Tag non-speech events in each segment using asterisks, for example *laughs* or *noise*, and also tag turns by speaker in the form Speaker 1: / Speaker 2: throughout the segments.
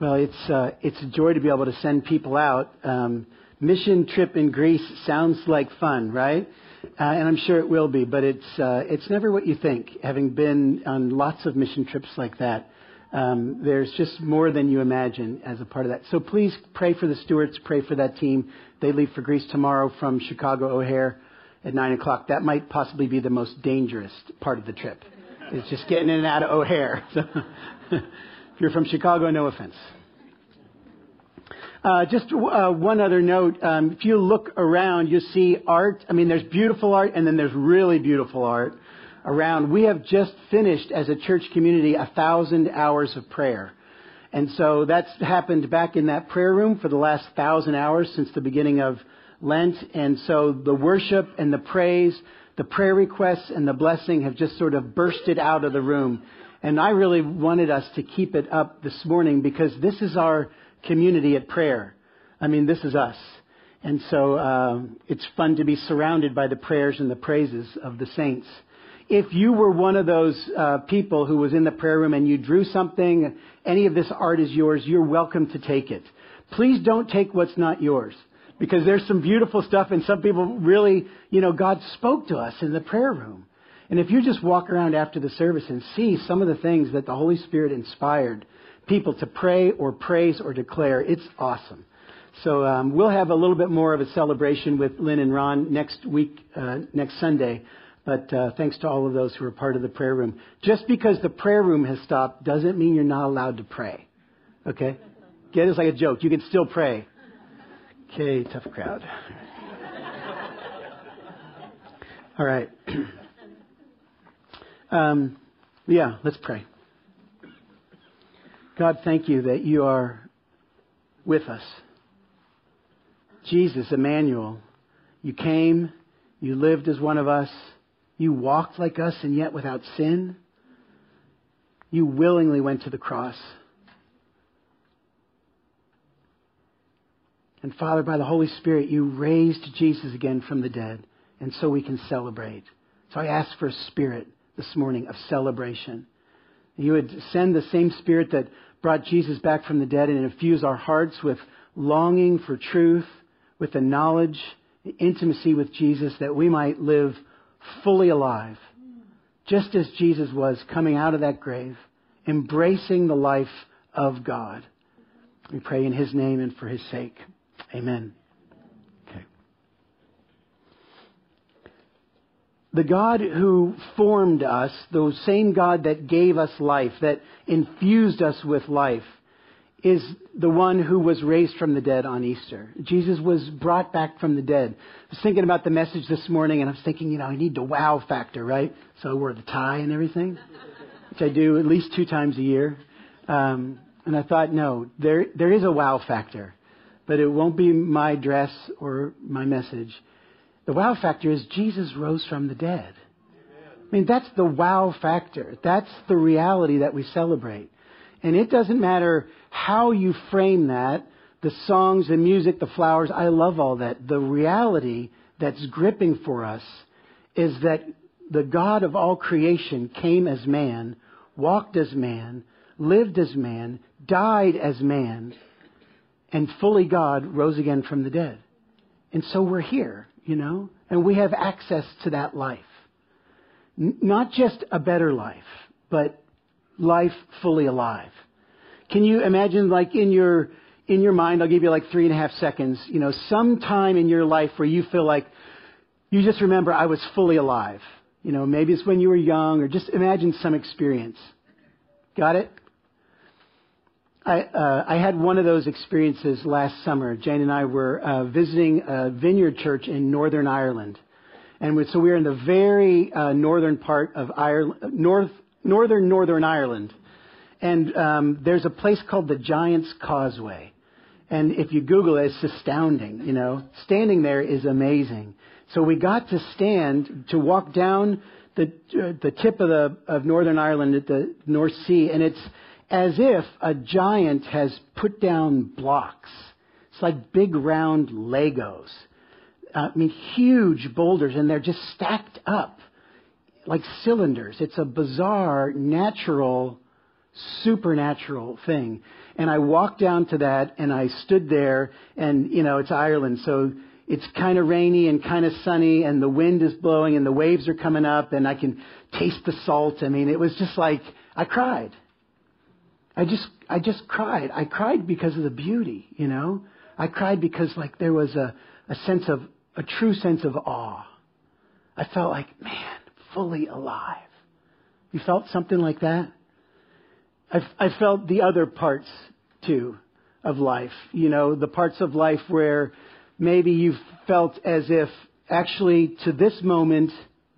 Speaker 1: Well, it's uh, it's a joy to be able to send people out. Um, mission trip in Greece sounds like fun, right? Uh, and I'm sure it will be, but it's uh, it's never what you think. Having been on lots of mission trips like that, um, there's just more than you imagine as a part of that. So please pray for the Stewarts, pray for that team. They leave for Greece tomorrow from Chicago O'Hare at nine o'clock. That might possibly be the most dangerous part of the trip. It's just getting in and out of O'Hare. *laughs* So if you're from Chicago, no offense. Uh, just uh, one other note. Um, if you look around, you see art. I mean, there's beautiful art, and then there's really beautiful art around. We have just finished as a church community a thousand hours of prayer. And so that's happened back in that prayer room for the last thousand hours since the beginning of Lent. And so the worship and the praise, the prayer requests and the blessing have just sort of bursted out of the room. And I really wanted us to keep it up this morning because this is our community at prayer. I mean, this is us. And so uh, it's fun to be surrounded by the prayers and the praises of the saints. If you were one of those uh, people who was in the prayer room and you drew something, any of this art is yours, you're welcome to take it. Please don't take what's not yours because there's some beautiful stuff and some people really, you know, God spoke to us in the prayer room. And if you just walk around after the service and see some of the things that the Holy Spirit inspired people to pray or praise or declare, it's awesome. So um, we'll have a little bit more of a celebration with Lynn and Ron next week, uh, next Sunday. But uh, thanks to all of those who are part of the prayer room. Just because the prayer room has stopped doesn't mean you're not allowed to pray. Okay? Get it like a joke. You can still pray. Okay, tough crowd. *laughs* All right. *clears throat* Um, yeah, let's pray. God, thank you that you are with us. Jesus, Emmanuel, you came, you lived as one of us, you walked like us and yet without sin. You willingly went to the cross. And Father, by the Holy Spirit, you raised Jesus again from the dead, and so we can celebrate. So I ask for a spirit this morning of celebration. You would send the same spirit that brought Jesus back from the dead and infuse our hearts with longing for truth, with the knowledge, the intimacy with Jesus, that we might live fully alive, just as Jesus was coming out of that grave, embracing the life of God. We pray in His name and for His sake. Amen. The God who formed us, the same God that gave us life, that infused us with life, is the one who was raised from the dead on Easter. Jesus was brought back from the dead. I was thinking about the message this morning, and I was thinking, you know, I need the wow factor, right? So I wore the tie and everything, *laughs* which I do at least two times a year. Um, and I thought, no, there there is a wow factor, but it won't be my dress or my message. The wow factor is Jesus rose from the dead. I mean, that's the wow factor. That's the reality that we celebrate. And it doesn't matter how you frame that, the songs, the music, the flowers, I love all that. The reality that's gripping for us is that the God of all creation came as man, walked as man, lived as man, died as man, and fully God rose again from the dead. And so we're here you know, and we have access to that life. N- not just a better life, but life fully alive. Can you imagine, like in your in your mind, I'll give you like three and a half seconds. You know, some time in your life where you feel like you just remember I was fully alive. You know, maybe it's when you were young, or just imagine some experience. Got it? I, uh, I had one of those experiences last summer. Jane and I were uh, visiting a vineyard church in Northern Ireland. And we, so we were in the very uh, northern part of Ireland, north, northern Northern Ireland. And um, there's a place called the Giant's Causeway. And if you Google it, it's astounding, you know. Standing there is amazing. So we got to stand to walk down the, uh, the tip of, the, of Northern Ireland at the North Sea, and it's as if a giant has put down blocks. It's like big round Legos. Uh, I mean, huge boulders, and they're just stacked up like cylinders. It's a bizarre, natural supernatural thing. And I walked down to that and I stood there and, you know, it's Ireland, so it's kind of rainy and kind of sunny and the wind is blowing and the waves are coming up and I can taste the salt. I mean, it was just like, I cried. I just, I just cried. I cried because of the beauty, you know? I cried because like there was a, a sense of, a true sense of awe. I felt like, man, fully alive. You felt something like that? I, I felt the other parts too of life. You know, the parts of life where maybe you felt as if actually to this moment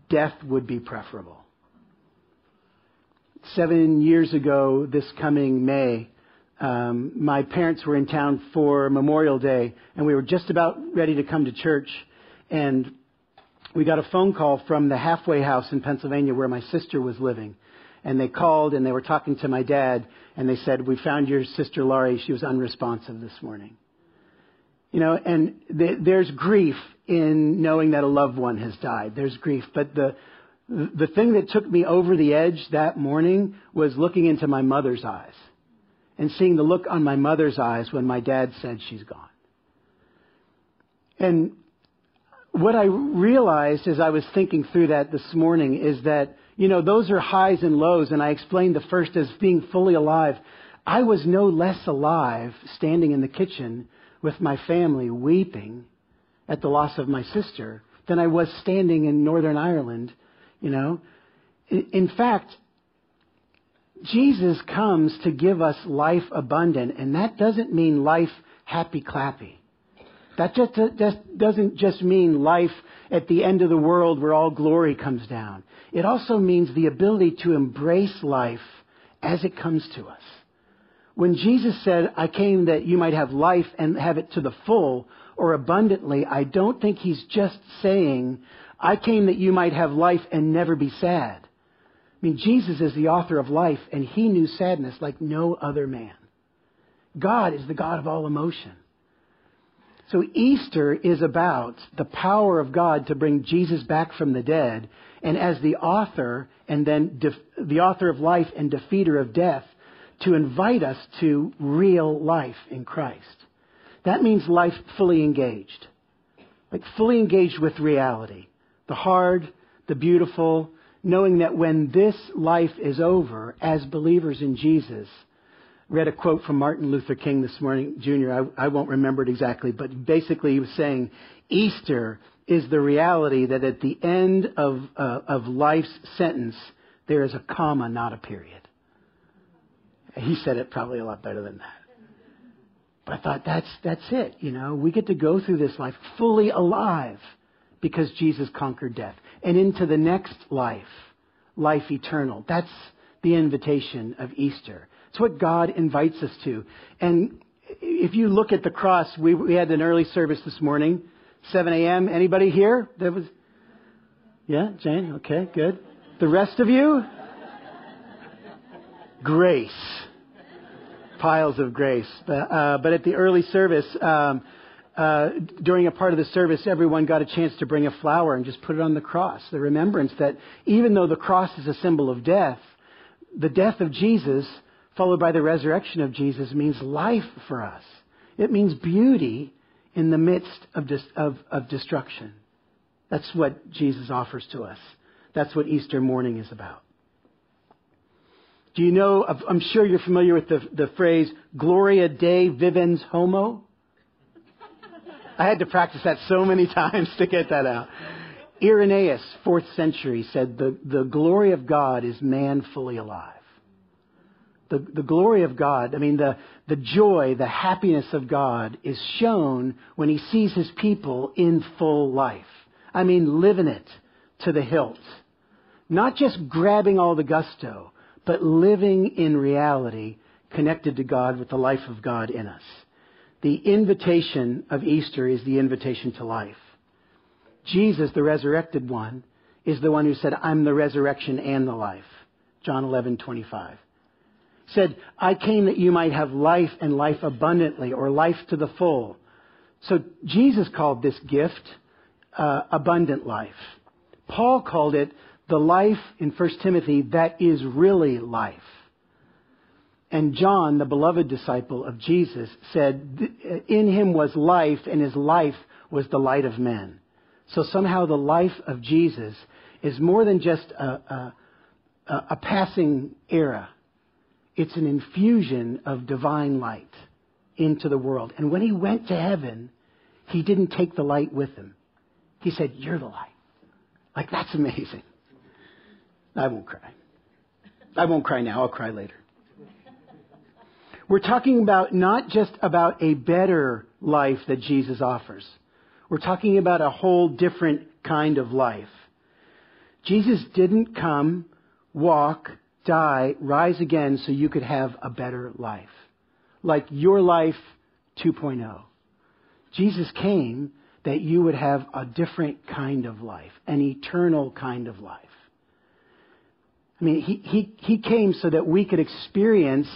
Speaker 1: death would be preferable. Seven years ago, this coming May, um, my parents were in town for Memorial Day, and we were just about ready to come to church, and we got a phone call from the halfway house in Pennsylvania where my sister was living. And they called and they were talking to my dad, and they said, We found your sister Laurie. She was unresponsive this morning. You know, and th- there's grief in knowing that a loved one has died. There's grief. But the, the thing that took me over the edge that morning was looking into my mother's eyes and seeing the look on my mother's eyes when my dad said she's gone. And what I realized as I was thinking through that this morning is that, you know, those are highs and lows, and I explained the first as being fully alive. I was no less alive standing in the kitchen with my family weeping at the loss of my sister than I was standing in Northern Ireland, you know. In fact, Jesus comes to give us life abundant, and that doesn't mean life happy clappy. That just, just doesn't just mean life at the end of the world where all glory comes down. It also means the ability to embrace life as it comes to us. When Jesus said, I came that you might have life and have it to the full or abundantly, I don't think he's just saying, I came that you might have life and never be sad. I mean, Jesus is the author of life and he knew sadness like no other man. God is the God of all emotion. So Easter is about the power of God to bring Jesus back from the dead, and as the author and then def- the author of life and defeater of death, to invite us to real life in Christ. That means life fully engaged, like fully engaged with reality, the hard, the beautiful, knowing that when this life is over, as believers in Jesus, read a quote from Martin Luther King this morning, Jr. I, I won't remember it exactly, but basically he was saying Easter is the reality that at the end of, uh, of life's sentence, there is a comma, not a period. He said it probably a lot better than that. But I thought that's, that's it, you know. We get to go through this life fully alive because Jesus conquered death. And into the next life, life eternal. That's the invitation of Easter. It's what God invites us to. And if you look at the cross, we, we had an early service this morning, 7 a.m. Anybody here? That was, yeah, Jane. Okay, good. The rest of you, grace, piles of grace. But, uh, but at the early service, um, uh, during a part of the service, everyone got a chance to bring a flower and just put it on the cross. The remembrance that even though the cross is a symbol of death, the death of Jesus followed by the resurrection of Jesus means life for us. It means beauty in the midst of, dis- of, of destruction. That's what Jesus offers to us. That's what Easter morning is about. Do you know, I'm sure you're familiar with the, the phrase, Gloria Dei Vivens Homo? I had to practice that so many *laughs* times to get that out. Irenaeus, fourth century, said the, the glory of God is man fully alive the, the glory of God, I mean, the, the joy, the happiness of God is shown when he sees his people in full life. I mean, living it to the hilt. Not just grabbing all the gusto, but living in reality connected to God with the life of God in us. The invitation of Easter is the invitation to life. Jesus, the resurrected one, is the one who said, I'm the resurrection and the life. John 11, 25 said, I came that you might have life and life abundantly or life to the full. So Jesus called this gift uh, abundant life. Paul called it the life in 1 Timothy that is really life. And John, the beloved disciple of Jesus, said, uh, In him was life, and his life was the light of men. So somehow the life of Jesus is more than just a, a, a passing era. It's an infusion of divine light into the world. And when he went to heaven, he didn't take the light with him. He said, You're the light. Like, that's amazing. I won't cry. I won't cry now. I'll cry later. We're talking about not just about a better life that Jesus offers. We're talking about a whole different kind of life. Jesus didn't come, walk, die, rise again so you could have a better life. Like your life 2.0. Jesus came that you would have a different kind of life, an eternal kind of life. I mean, he, he, he came so that we could experience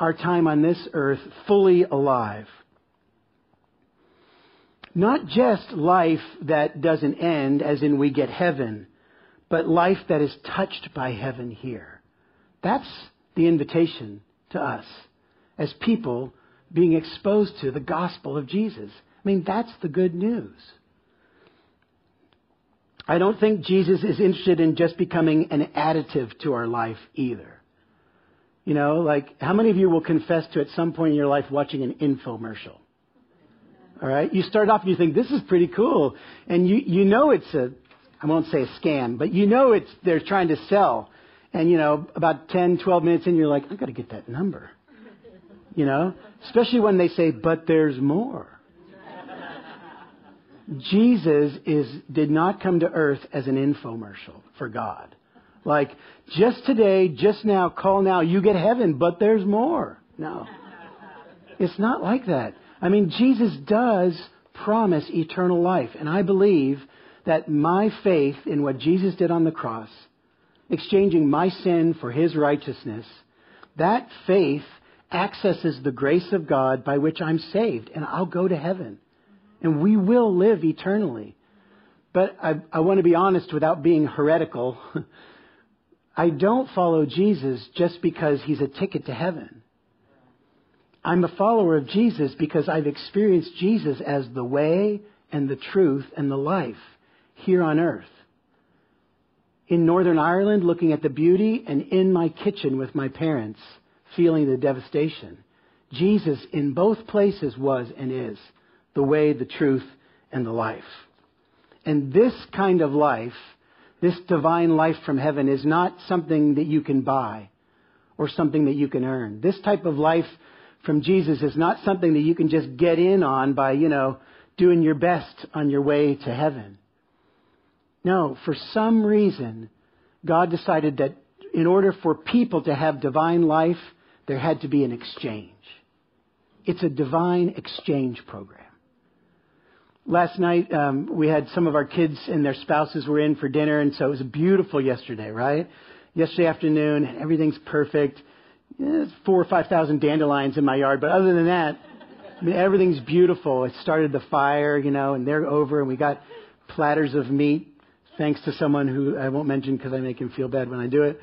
Speaker 1: our time on this earth fully alive. Not just life that doesn't end, as in we get heaven, but life that is touched by heaven here. That's the invitation to us as people being exposed to the gospel of Jesus. I mean, that's the good news. I don't think Jesus is interested in just becoming an additive to our life either. You know, like, how many of you will confess to at some point in your life watching an infomercial? All right? You start off and you think, this is pretty cool. And you, you know it's a, I won't say a scam, but you know it's, they're trying to sell. And, you know, about 10, 12 minutes in, you're like, I've got to get that number. You know? Especially when they say, but there's more. Jesus is, did not come to earth as an infomercial for God. Like, just today, just now, call now, you get heaven, but there's more. No. It's not like that. I mean, Jesus does promise eternal life. And I believe that my faith in what Jesus did on the cross, exchanging my sin for his righteousness, that faith accesses the grace of God by which I'm saved, and I'll go to heaven. And we will live eternally. But I, I want to be honest without being heretical. *laughs* I don't follow Jesus just because he's a ticket to heaven. I'm a follower of Jesus because I've experienced Jesus as the way and the truth and the life here on earth. In Northern Ireland, looking at the beauty, and in my kitchen with my parents, feeling the devastation. Jesus in both places was and is the way, the truth, and the life. And this kind of life, this divine life from heaven, is not something that you can buy or something that you can earn. This type of life from Jesus is not something that you can just get in on by, you know, doing your best on your way to heaven. No, for some reason, God decided that in order for people to have divine life, there had to be an exchange. It's a divine exchange program. Last night, um, we had some of our kids and their spouses were in for dinner, and so it was beautiful yesterday, right? Yesterday afternoon, everything's perfect. There's four or five thousand dandelions in my yard, but other than that, I mean, everything's beautiful. It started the fire, you know, and they're over, and we got platters of meat, thanks to someone who I won't mention because I make him feel bad when I do it.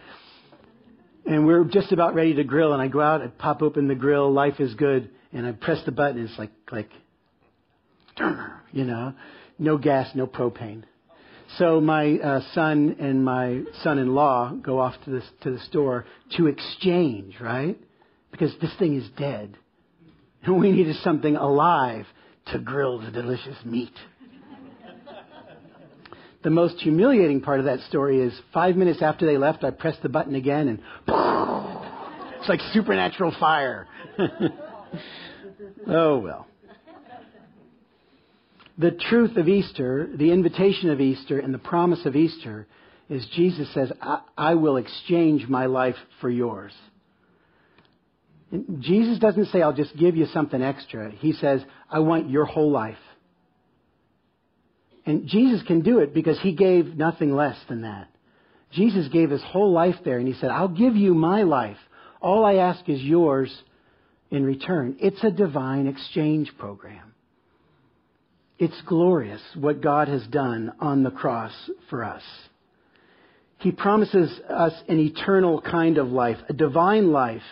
Speaker 1: And we're just about ready to grill, and I go out, I pop open the grill, life is good, and I press the button, and it's like, like, you know, no gas, no propane. So my uh, son and my son-in-law go off to the, to the store to exchange, right? Because this thing is dead. And we needed something alive to grill the delicious meat. The most humiliating part of that story is five minutes after they left, I pressed the button again and *laughs* it's like supernatural fire. *laughs* oh well. The truth of Easter, the invitation of Easter, and the promise of Easter is Jesus says, I, I will exchange my life for yours. And Jesus doesn't say, I'll just give you something extra. He says, I want your whole life. And Jesus can do it because he gave nothing less than that. Jesus gave his whole life there and he said, I'll give you my life. All I ask is yours in return. It's a divine exchange program. It's glorious what God has done on the cross for us. He promises us an eternal kind of life, a divine life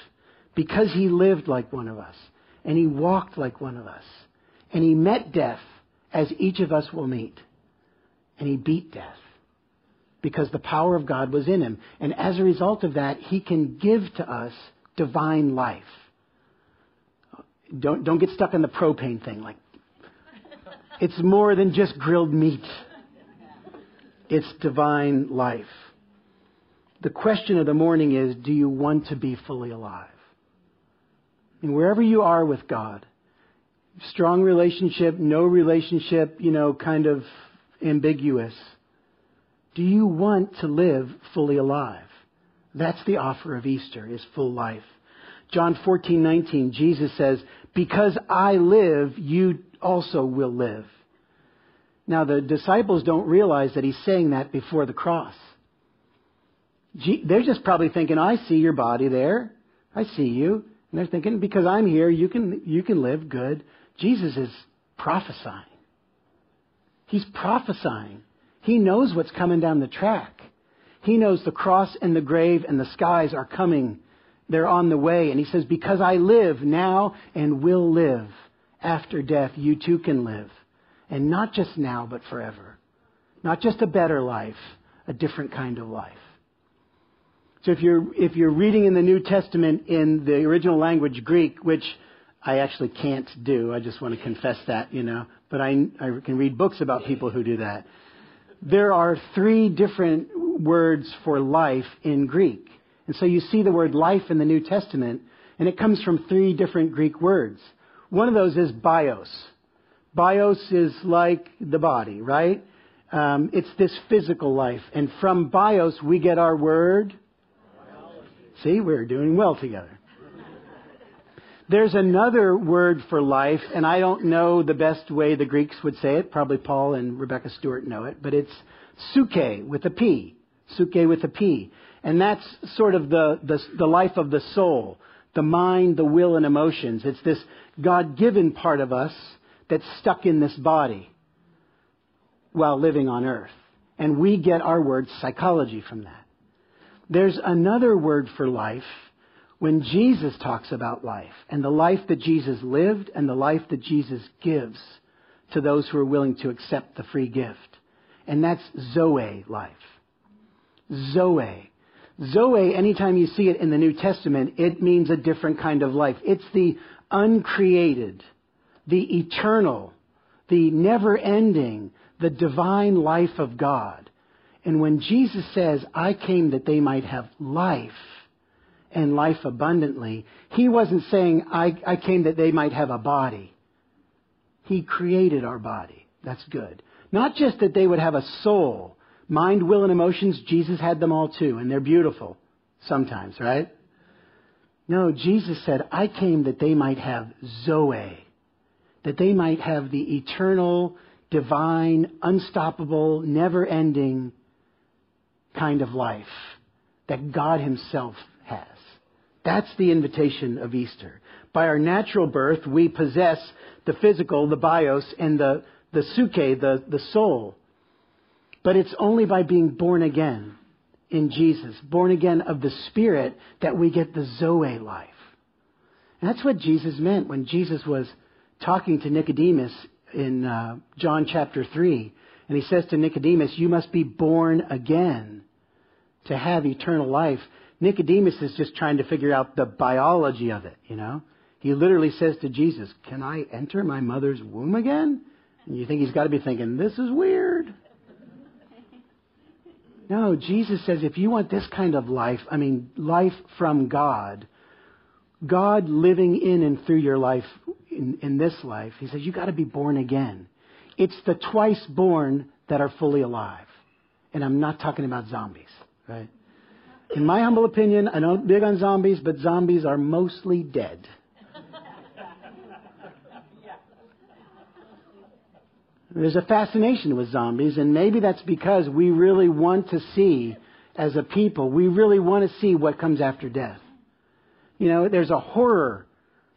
Speaker 1: because he lived like one of us, and he walked like one of us, and he met death as each of us will meet, and he beat death because the power of God was in him. And as a result of that, he can give to us divine life. Don't, don't get stuck on the propane thing. Like, it's more than just grilled meat. It's divine life. The question of the morning is, do you want to be fully alive? And wherever you are with God, strong relationship, no relationship, you know, kind of ambiguous. Do you want to live fully alive? That's the offer of Easter, is full life. John 14:19 Jesus says, "Because I live, you also will live." Now the disciples don't realize that he's saying that before the cross. They're just probably thinking, "I see your body there. I see you." And they're thinking, "Because I'm here, you can you can live good." Jesus is prophesying. He's prophesying. He knows what's coming down the track. He knows the cross and the grave and the skies are coming. They're on the way. And he says, Because I live now and will live after death, you too can live. And not just now, but forever. Not just a better life, a different kind of life. So if you're, if you're reading in the New Testament in the original language Greek, which I actually can't do, I just want to confess that, you know, but I, I can read books about people who do that there are three different words for life in Greek. And so you see the word life in the New Testament, and it comes from three different Greek words. One of those is bios. Bios is like the body, right? Um, it's this physical life. And from bios, we get our word. Biology. See, we're doing well together. There's another word for life, and I don't know the best way the Greeks would say it. Probably Paul and Rebecca Stewart know it, but it's suke with a P. Suke with a P. And that's sort of the, the, the life of the soul, the mind, the will, and emotions. It's this God given part of us that's stuck in this body while living on earth. And we get our word psychology from that. There's another word for life when Jesus talks about life and the life that Jesus lived and the life that Jesus gives to those who are willing to accept the free gift. And that's Zoe life. Zoe. Zoe, anytime you see it in the New Testament, it means a different kind of life. It's the uncreated, the eternal, the never ending, the divine life of God. And when Jesus says, I came that they might have life, and life abundantly. He wasn't saying, I, I came that they might have a body. He created our body. That's good. Not just that they would have a soul. Mind, will, and emotions, Jesus had them all too, and they're beautiful sometimes, right? No, Jesus said, I came that they might have Zoe, that they might have the eternal, divine, unstoppable, never ending kind of life that God Himself has. That's the invitation of Easter. By our natural birth, we possess the physical, the bios, and the, the suke, the, the soul. But it's only by being born again in Jesus, born again of the Spirit, that we get the Zoe life. And that's what Jesus meant when Jesus was talking to Nicodemus in uh, John chapter 3. And he says to Nicodemus, You must be born again to have eternal life. Nicodemus is just trying to figure out the biology of it, you know? He literally says to Jesus, Can I enter my mother's womb again? And you think he's got to be thinking, This is weird. No, Jesus says if you want this kind of life, I mean, life from God, God living in and through your life in, in this life, he says you've got to be born again. It's the twice born that are fully alive. And I'm not talking about zombies, right? In my humble opinion, I I'm big on zombies, but zombies are mostly dead. There's a fascination with zombies, and maybe that's because we really want to see, as a people, we really want to see what comes after death. You know, there's a horror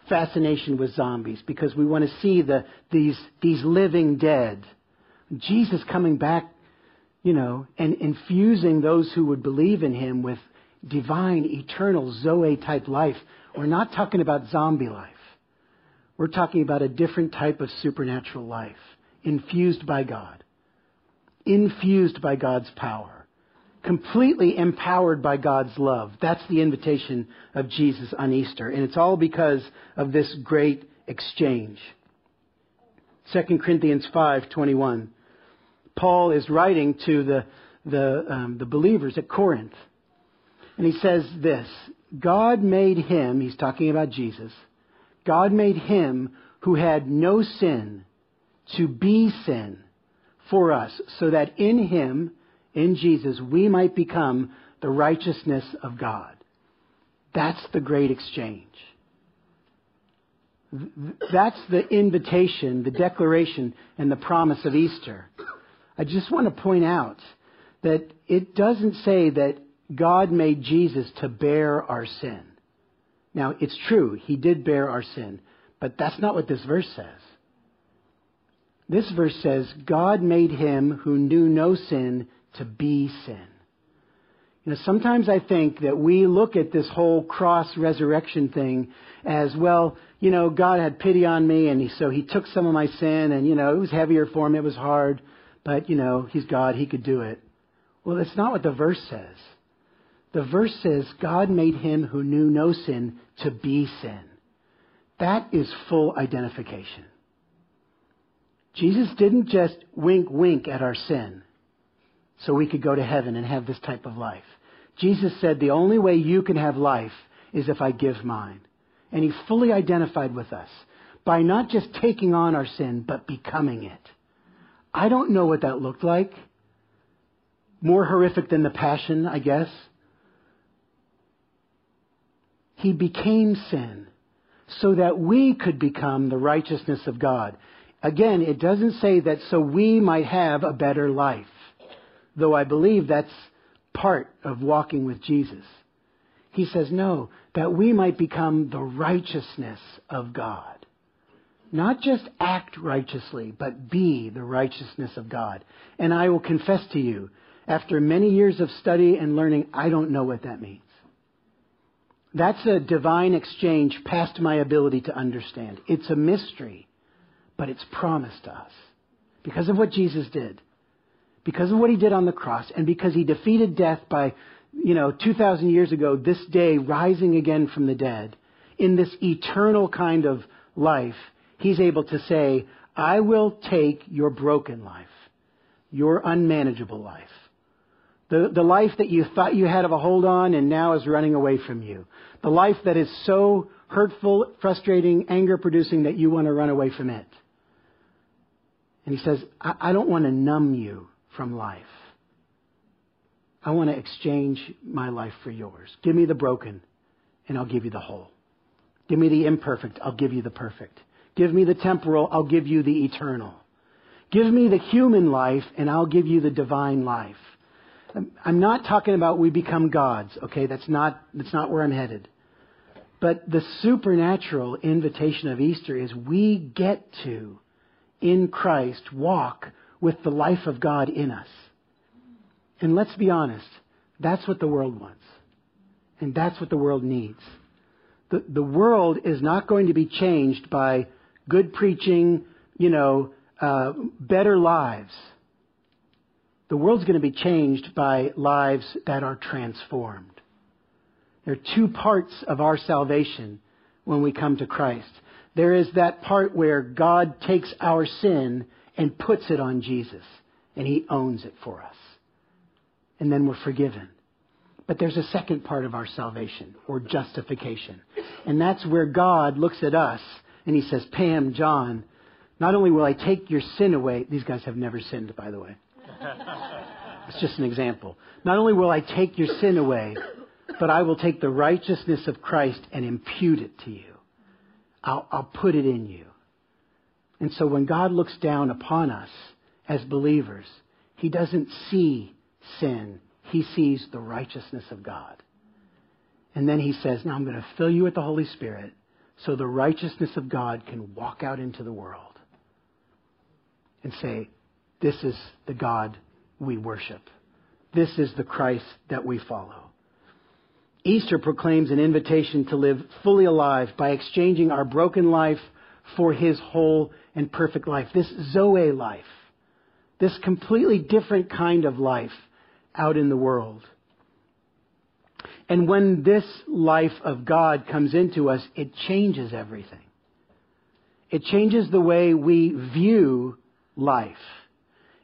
Speaker 1: fascination with zombies because we want to see the, these, these living dead. Jesus coming back you know, and infusing those who would believe in him with divine, eternal Zoe type life we're not talking about zombie life. We're talking about a different type of supernatural life, infused by God, infused by God's power, completely empowered by God's love. That's the invitation of Jesus on Easter. And it's all because of this great exchange. 2 Corinthians 5:21. Paul is writing to the the, um, the believers at Corinth, and he says this: God made him. He's talking about Jesus. God made him who had no sin to be sin for us, so that in him, in Jesus, we might become the righteousness of God. That's the great exchange. That's the invitation, the declaration, and the promise of Easter. I just want to point out that it doesn't say that God made Jesus to bear our sin. Now, it's true, he did bear our sin, but that's not what this verse says. This verse says, God made him who knew no sin to be sin. You know, sometimes I think that we look at this whole cross resurrection thing as, well, you know, God had pity on me and so he took some of my sin and, you know, it was heavier for him, it was hard, but, you know, he's God, he could do it. Well, that's not what the verse says. The verse says, God made him who knew no sin to be sin. That is full identification. Jesus didn't just wink, wink at our sin so we could go to heaven and have this type of life. Jesus said, the only way you can have life is if I give mine. And he fully identified with us by not just taking on our sin, but becoming it. I don't know what that looked like. More horrific than the passion, I guess. He became sin so that we could become the righteousness of God. Again, it doesn't say that so we might have a better life, though I believe that's part of walking with Jesus. He says, no, that we might become the righteousness of God. Not just act righteously, but be the righteousness of God. And I will confess to you, after many years of study and learning, I don't know what that means. That's a divine exchange past my ability to understand. It's a mystery, but it's promised to us because of what Jesus did, because of what he did on the cross, and because he defeated death by, you know, 2,000 years ago, this day rising again from the dead in this eternal kind of life. He's able to say, I will take your broken life, your unmanageable life, the, the life that you thought you had of a hold on and now is running away from you. The life that is so hurtful, frustrating, anger producing that you want to run away from it. And he says, I, I don't want to numb you from life. I want to exchange my life for yours. Give me the broken, and I'll give you the whole. Give me the imperfect, I'll give you the perfect. Give me the temporal, I'll give you the eternal. Give me the human life, and I'll give you the divine life. I'm not talking about we become gods, okay? That's not, that's not where I'm headed. But the supernatural invitation of Easter is we get to, in Christ, walk with the life of God in us. And let's be honest, that's what the world wants. And that's what the world needs. The, the world is not going to be changed by good preaching, you know, uh, better lives. The world's going to be changed by lives that are transformed. There are two parts of our salvation when we come to Christ. There is that part where God takes our sin and puts it on Jesus, and He owns it for us. And then we're forgiven. But there's a second part of our salvation, or justification. And that's where God looks at us and He says, Pam, John, not only will I take your sin away, these guys have never sinned, by the way. *laughs* It's just an example. Not only will I take your sin away, but I will take the righteousness of Christ and impute it to you. I'll, I'll put it in you. And so when God looks down upon us as believers, He doesn't see sin. He sees the righteousness of God. And then He says, Now I'm going to fill you with the Holy Spirit so the righteousness of God can walk out into the world and say, This is the God we worship. This is the Christ that we follow. Easter proclaims an invitation to live fully alive by exchanging our broken life for his whole and perfect life. This Zoe life. This completely different kind of life out in the world. And when this life of God comes into us, it changes everything. It changes the way we view life.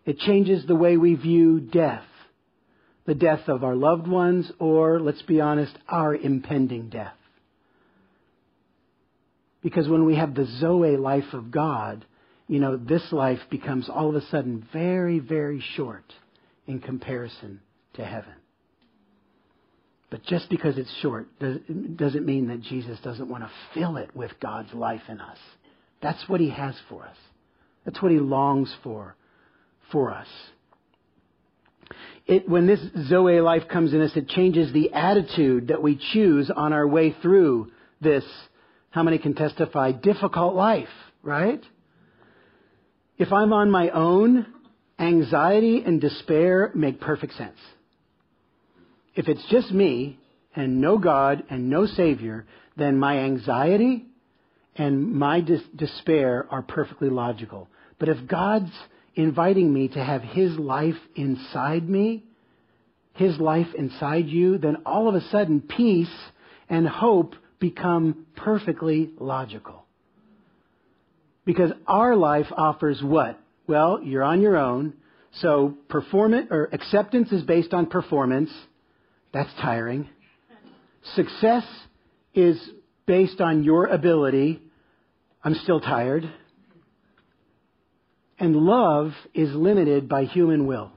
Speaker 1: It changes the way we view death. The death of our loved ones, or, let's be honest, our impending death. Because when we have the Zoe life of God, you know, this life becomes all of a sudden very, very short in comparison to heaven. But just because it's short doesn't mean that Jesus doesn't want to fill it with God's life in us. That's what he has for us. That's what he longs for for us. It, when this Zoe life comes in us, it changes the attitude that we choose on our way through this, how many can testify, difficult life, right? If I'm on my own, anxiety and despair make perfect sense. If it's just me and no God and no Savior, then my anxiety and my dis- despair are perfectly logical. But if God's inviting me to have His life inside me, His life inside you, then all of a sudden peace and hope become perfectly logical. Because our life offers what? Well, you're on your own. So performance or acceptance is based on performance. That's tiring. Success is based on your ability. I'm still tired. And love is limited by human will.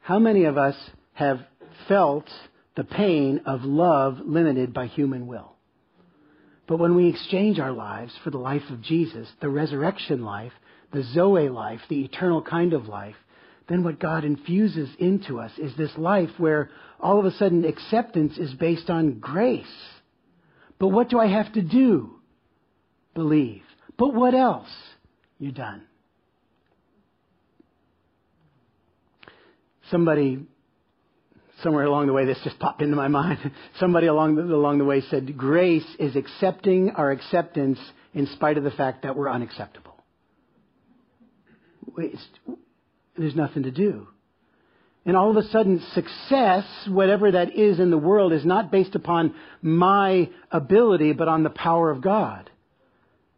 Speaker 1: How many of us have felt the pain of love limited by human will? But when we exchange our lives for the life of Jesus, the resurrection life, the Zoe life, the eternal kind of life, then what God infuses into us is this life where all of a sudden acceptance is based on grace. But what do I have to do? Believe. But what else? You're done. Somebody, somewhere along the way, this just popped into my mind. *laughs* Somebody along the, along the way said, Grace is accepting our acceptance in spite of the fact that we're unacceptable. It's, there's nothing to do. And all of a sudden, success, whatever that is in the world, is not based upon my ability, but on the power of God.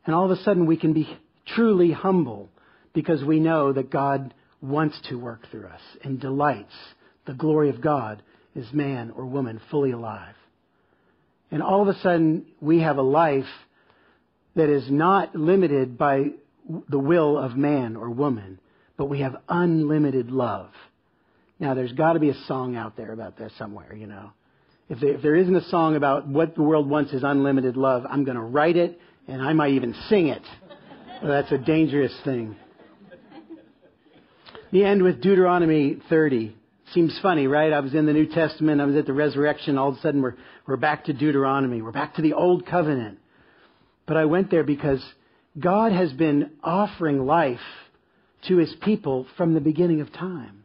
Speaker 1: And all of a sudden, we can be truly humble because we know that God wants to work through us and delights the glory of God is man or woman fully alive. And all of a sudden, we have a life that is not limited by the will of man or woman, but we have unlimited love. Now, there's got to be a song out there about that somewhere, you know. If there, if there isn't a song about what the world wants is unlimited love, I'm going to write it and I might even sing it. That's a dangerous thing. The end with Deuteronomy 30. Seems funny, right? I was in the New Testament, I was at the resurrection, all of a sudden we're, we're back to Deuteronomy. We're back to the Old Covenant. But I went there because God has been offering life to his people from the beginning of time.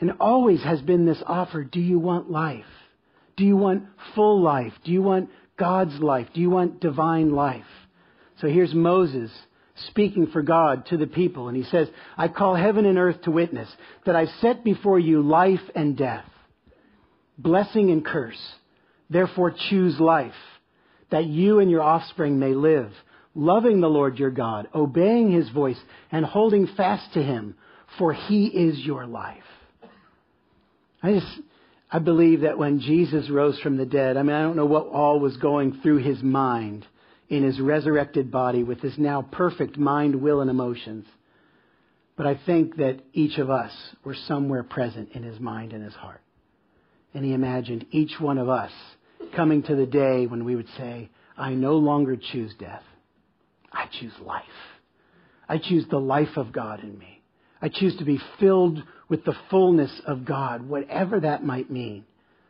Speaker 1: And always has been this offer do you want life? Do you want full life? Do you want God's life? Do you want divine life? So here's Moses speaking for God to the people, and he says, I call heaven and earth to witness that I've set before you life and death, blessing and curse. Therefore choose life, that you and your offspring may live loving the Lord your God, obeying his voice, and holding fast to him, for he is your life. I just, I believe that when Jesus rose from the dead, I mean, I don't know what all was going through his mind in his resurrected body with his now perfect mind, will, and emotions. But I think that each of us were somewhere present in his mind and his heart. And he imagined each one of us coming to the day when we would say, I no longer choose death. I choose life. I choose the life of God in me. I choose to be filled with the fullness of God, whatever that might mean,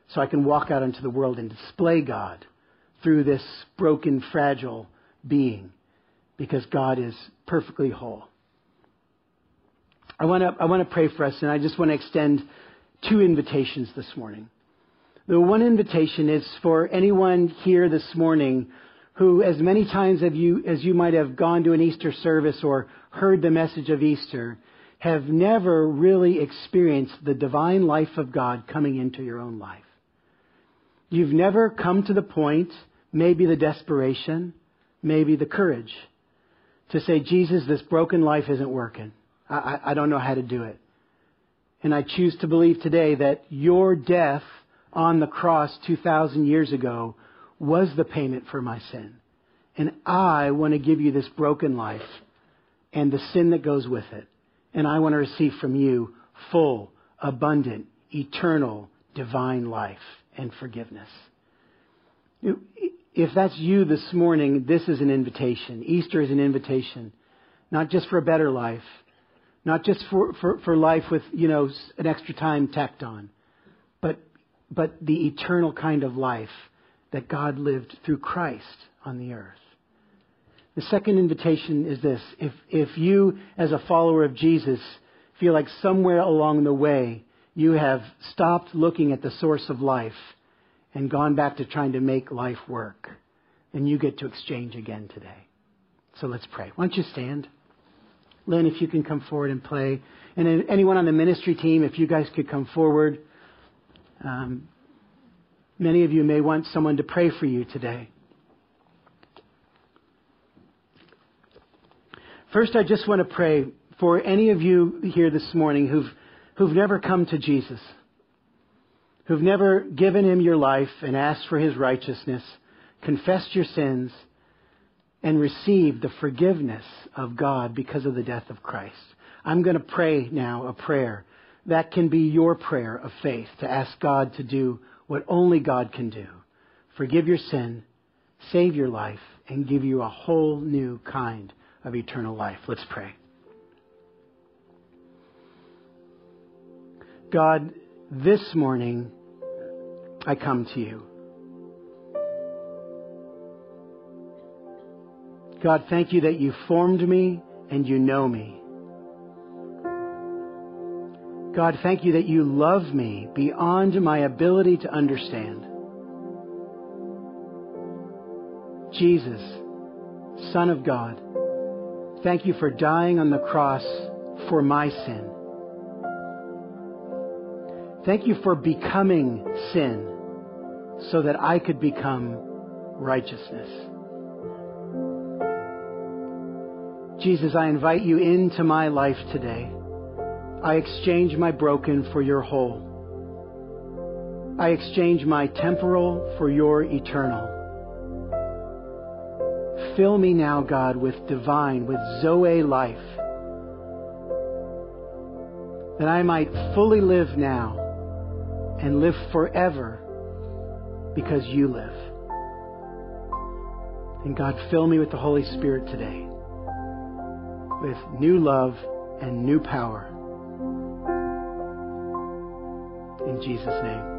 Speaker 1: so I can walk out into the world and display God through this broken, fragile being, because God is perfectly whole. I want to I want to pray for us, and I just want to extend two invitations this morning. The one invitation is for anyone here this morning who, as many times as you, as you might have gone to an Easter service or heard the message of Easter, have never really experienced the divine life of God coming into your own life. You've never come to the point, maybe the desperation, maybe the courage, to say, Jesus, this broken life isn't working. I, I, I don't know how to do it. And I choose to believe today that your death on the cross 2,000 years ago was the payment for my sin. And I want to give you this broken life and the sin that goes with it. And I want to receive from you full, abundant, eternal, divine life and forgiveness. If that's you this morning, this is an invitation. Easter is an invitation, not just for a better life, not just for, for, for life with, you know, an extra time tacked on, but, but the eternal kind of life that God lived through Christ on the earth. The second invitation is this. If, if you, as a follower of Jesus, feel like somewhere along the way you have stopped looking at the source of life and gone back to trying to make life work, then you get to exchange again today. So let's pray. Why don't you stand? Lynn, if you can come forward and play. And anyone on the ministry team, if you guys could come forward. Um, many of you may want someone to pray for you today. First, I just want to pray for any of you here this morning who've, who've never come to Jesus, who've never given him your life and asked for his righteousness, confessed your sins, and received the forgiveness of God because of the death of Christ. I'm going to pray now a prayer that can be your prayer of faith to ask God to do what only God can do. Forgive your sin, save your life, and give you a whole new kind of eternal life. Let's pray. God, this morning I come to you. God, thank you that you formed me and you know me. God, thank you that you love me beyond my ability to understand. Jesus, Son of God, Thank you for dying on the cross for my sin. Thank you for becoming sin so that I could become righteousness. Jesus, I invite you into my life today. I exchange my broken for your whole. I exchange my temporal for your eternal. Fill me now, God, with divine, with Zoe life, that I might fully live now and live forever because you live. And God, fill me with the Holy Spirit today, with new love and new power. In Jesus' name.